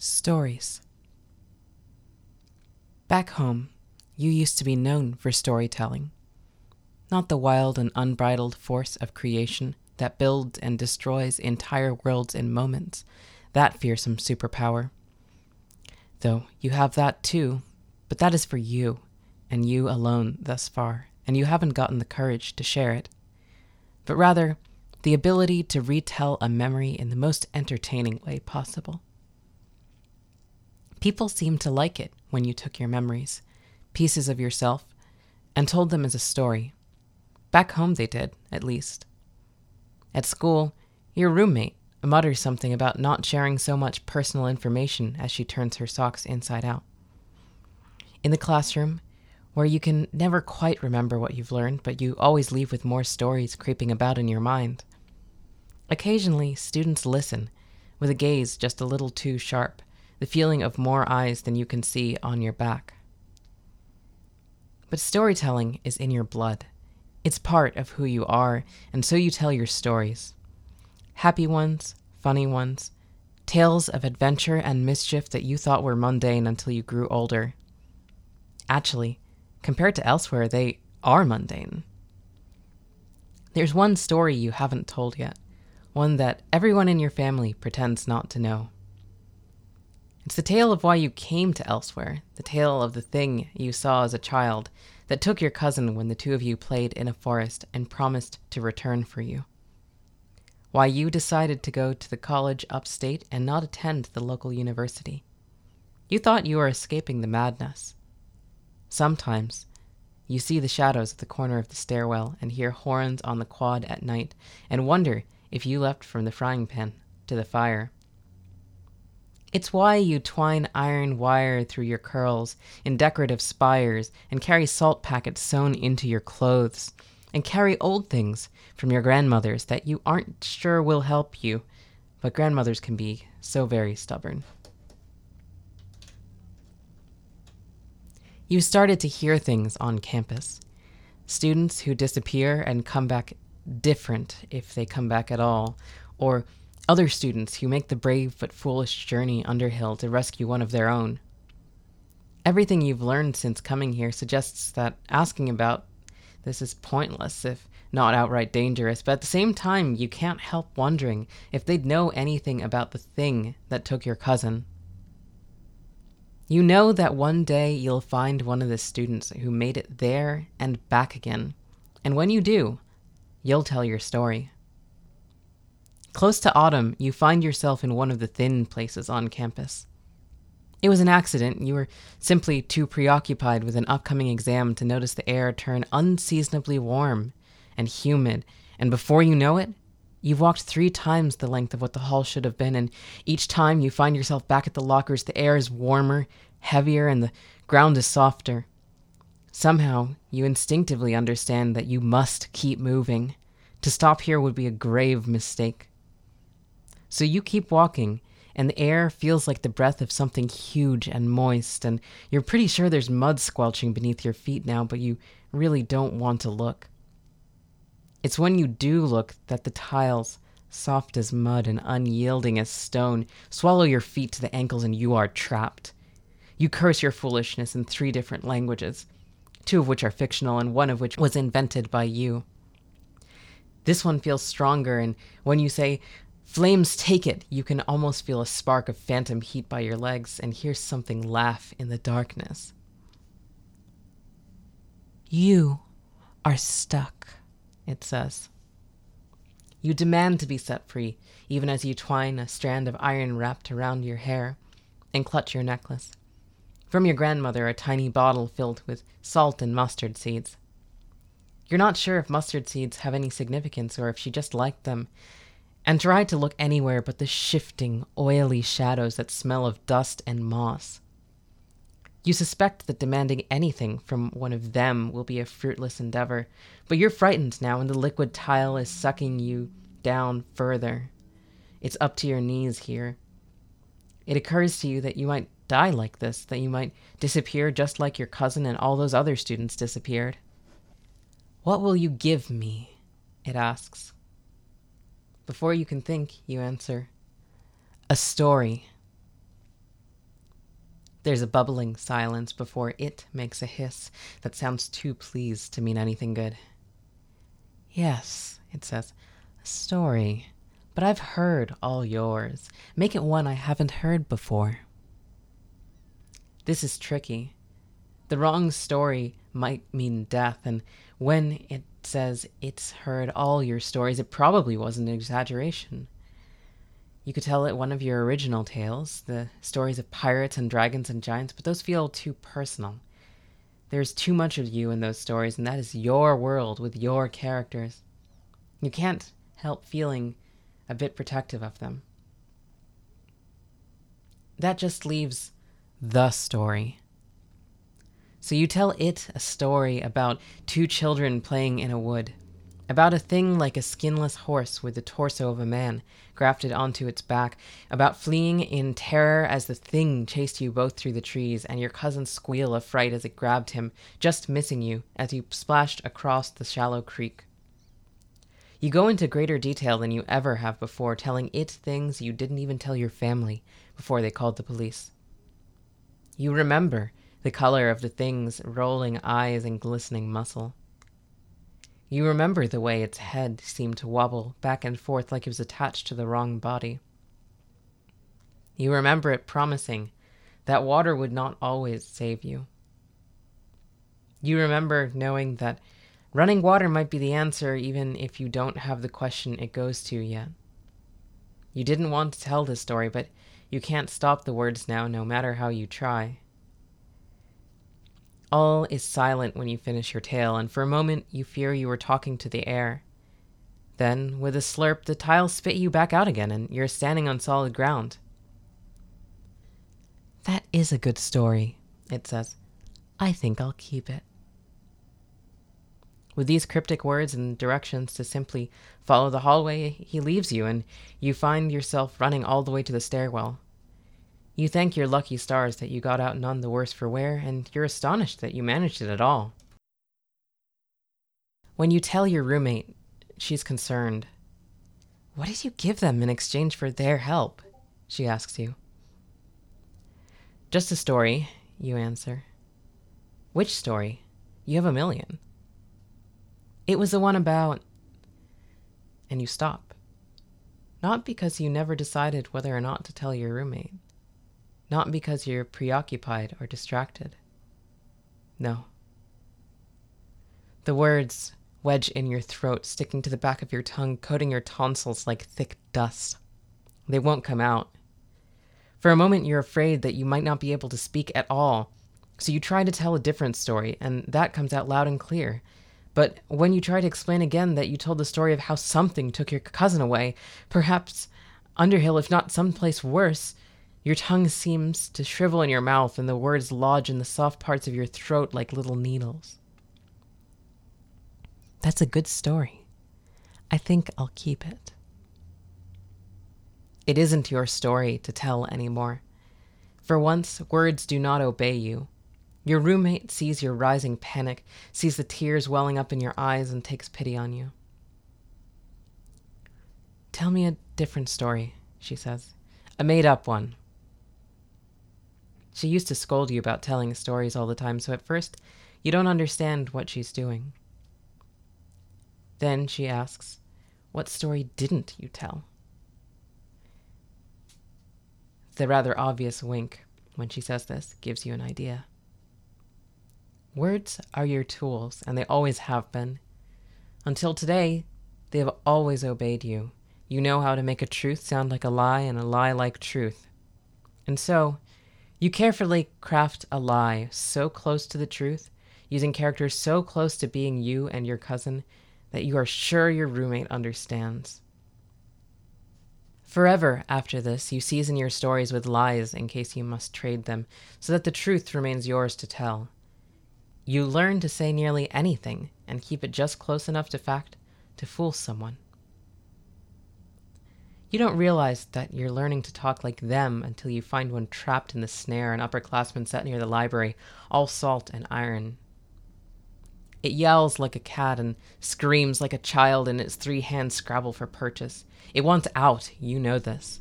Stories. Back home, you used to be known for storytelling. Not the wild and unbridled force of creation that builds and destroys entire worlds in moments, that fearsome superpower. Though you have that too, but that is for you, and you alone thus far, and you haven't gotten the courage to share it. But rather, the ability to retell a memory in the most entertaining way possible. People seemed to like it when you took your memories, pieces of yourself, and told them as a story. Back home, they did, at least. At school, your roommate mutters something about not sharing so much personal information as she turns her socks inside out. In the classroom, where you can never quite remember what you've learned, but you always leave with more stories creeping about in your mind. Occasionally, students listen, with a gaze just a little too sharp, the feeling of more eyes than you can see on your back. But storytelling is in your blood. It's part of who you are, and so you tell your stories. Happy ones, funny ones, tales of adventure and mischief that you thought were mundane until you grew older. Actually, compared to elsewhere, they are mundane. There's one story you haven't told yet, one that everyone in your family pretends not to know. It's the tale of why you came to Elsewhere, the tale of the thing you saw as a child that took your cousin when the two of you played in a forest and promised to return for you. Why you decided to go to the college upstate and not attend the local university. You thought you were escaping the madness. Sometimes, you see the shadows at the corner of the stairwell and hear horns on the quad at night and wonder if you left from the frying pan to the fire. It's why you twine iron wire through your curls in decorative spires and carry salt packets sewn into your clothes and carry old things from your grandmothers that you aren't sure will help you, but grandmothers can be so very stubborn. You started to hear things on campus. Students who disappear and come back different if they come back at all, or other students who make the brave but foolish journey underhill to rescue one of their own. Everything you've learned since coming here suggests that asking about this is pointless, if not outright dangerous, but at the same time, you can't help wondering if they'd know anything about the thing that took your cousin. You know that one day you'll find one of the students who made it there and back again, and when you do, you'll tell your story. Close to autumn, you find yourself in one of the thin places on campus. It was an accident. You were simply too preoccupied with an upcoming exam to notice the air turn unseasonably warm and humid, and before you know it, you've walked three times the length of what the hall should have been, and each time you find yourself back at the lockers, the air is warmer, heavier, and the ground is softer. Somehow, you instinctively understand that you must keep moving. To stop here would be a grave mistake. So you keep walking, and the air feels like the breath of something huge and moist, and you're pretty sure there's mud squelching beneath your feet now, but you really don't want to look. It's when you do look that the tiles, soft as mud and unyielding as stone, swallow your feet to the ankles and you are trapped. You curse your foolishness in three different languages, two of which are fictional and one of which was invented by you. This one feels stronger, and when you say, Flames take it. You can almost feel a spark of phantom heat by your legs and hear something laugh in the darkness. You are stuck, it says. You demand to be set free, even as you twine a strand of iron wrapped around your hair and clutch your necklace. From your grandmother, a tiny bottle filled with salt and mustard seeds. You're not sure if mustard seeds have any significance or if she just liked them, and tried to look anywhere but the shifting, oily shadows that smell of dust and moss. You suspect that demanding anything from one of them will be a fruitless endeavor, but you're frightened now and the liquid tile is sucking you down further. It's up to your knees here. It occurs to you that you might die like this, that you might disappear just like your cousin and all those other students disappeared. What will you give me? It asks. Before you can think, you answer, A story. There's a bubbling silence before it makes a hiss that sounds too pleased to mean anything good. Yes, it says, a story. But I've heard all yours. Make it one I haven't heard before. This is tricky. The wrong story might mean death, and when it says it's heard all your stories, it probably wasn't an exaggeration. You could tell it one of your original tales, the stories of pirates and dragons and giants, but those feel too personal. There's too much of you in those stories, and that is your world with your characters. You can't help feeling a bit protective of them. That just leaves the story. So you tell it a story about two children playing in a wood, about a thing like a skinless horse with the torso of a man grafted onto its back, about fleeing in terror as the thing chased you both through the trees, and your cousin's squeal of fright as it grabbed him, just missing you as you splashed across the shallow creek. You go into greater detail than you ever have before, telling it things you didn't even tell your family before they called the police. You remember the color of the thing's rolling eyes and glistening muscle. You remember the way its head seemed to wobble back and forth like it was attached to the wrong body. You remember it promising that water would not always save you. You remember knowing that running water might be the answer even if you don't have the question it goes to yet. You didn't want to tell this story, but you can't stop the words now, no matter how you try. All is silent when you finish your tale, and for a moment you fear you are talking to the air. Then, with a slurp, the tiles spit you back out again, and you're standing on solid ground. That is a good story, it says. I think I'll keep it. With these cryptic words and directions to simply follow the hallway, he leaves you, and you find yourself running all the way to the stairwell. You thank your lucky stars that you got out none the worse for wear, and you're astonished that you managed it at all. When you tell your roommate, she's concerned. What did you give them in exchange for their help? She asks you. Just a story, you answer. Which story? You have a million. It was the one about. And you stop. Not because you never decided whether or not to tell your roommate not because you're preoccupied or distracted. No. The words wedge in your throat, sticking to the back of your tongue, coating your tonsils like thick dust. They won't come out. For a moment, you're afraid that you might not be able to speak at all, so you try to tell a different story, and that comes out loud and clear. But when you try to explain again that you told the story of how something took your cousin away, perhaps Underhill, if not someplace worse, your tongue seems to shrivel in your mouth, and the words lodge in the soft parts of your throat like little needles. That's a good story. I think I'll keep it. It isn't your story to tell anymore. For once, words do not obey you. Your roommate sees your rising panic, sees the tears welling up in your eyes, and takes pity on you. Tell me a different story, she says. A made up one. She used to scold you about telling stories all the time, so at first you don't understand what she's doing. Then she asks, What story didn't you tell? The rather obvious wink when she says this gives you an idea. Words are your tools, and they always have been. Until today, they have always obeyed you. You know how to make a truth sound like a lie and a lie like truth. And so, you carefully craft a lie so close to the truth, using characters so close to being you and your cousin, that you are sure your roommate understands. Forever after this, you season your stories with lies in case you must trade them, so that the truth remains yours to tell. You learn to say nearly anything and keep it just close enough to fact to fool someone. You don't realize that you're learning to talk like them until you find one trapped in the snare an upperclassman set near the library, all salt and iron. It yells like a cat and screams like a child in its three hands scrabble for purchase. It wants out, you know this.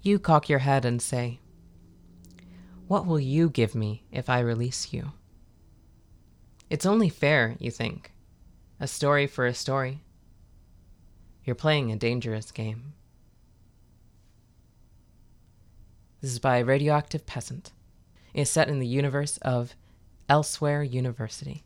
You cock your head and say, What will you give me if I release you? It's only fair, you think. A story for a story. You're playing a dangerous game. This is by Radioactive Peasant. It is set in the universe of Elsewhere University.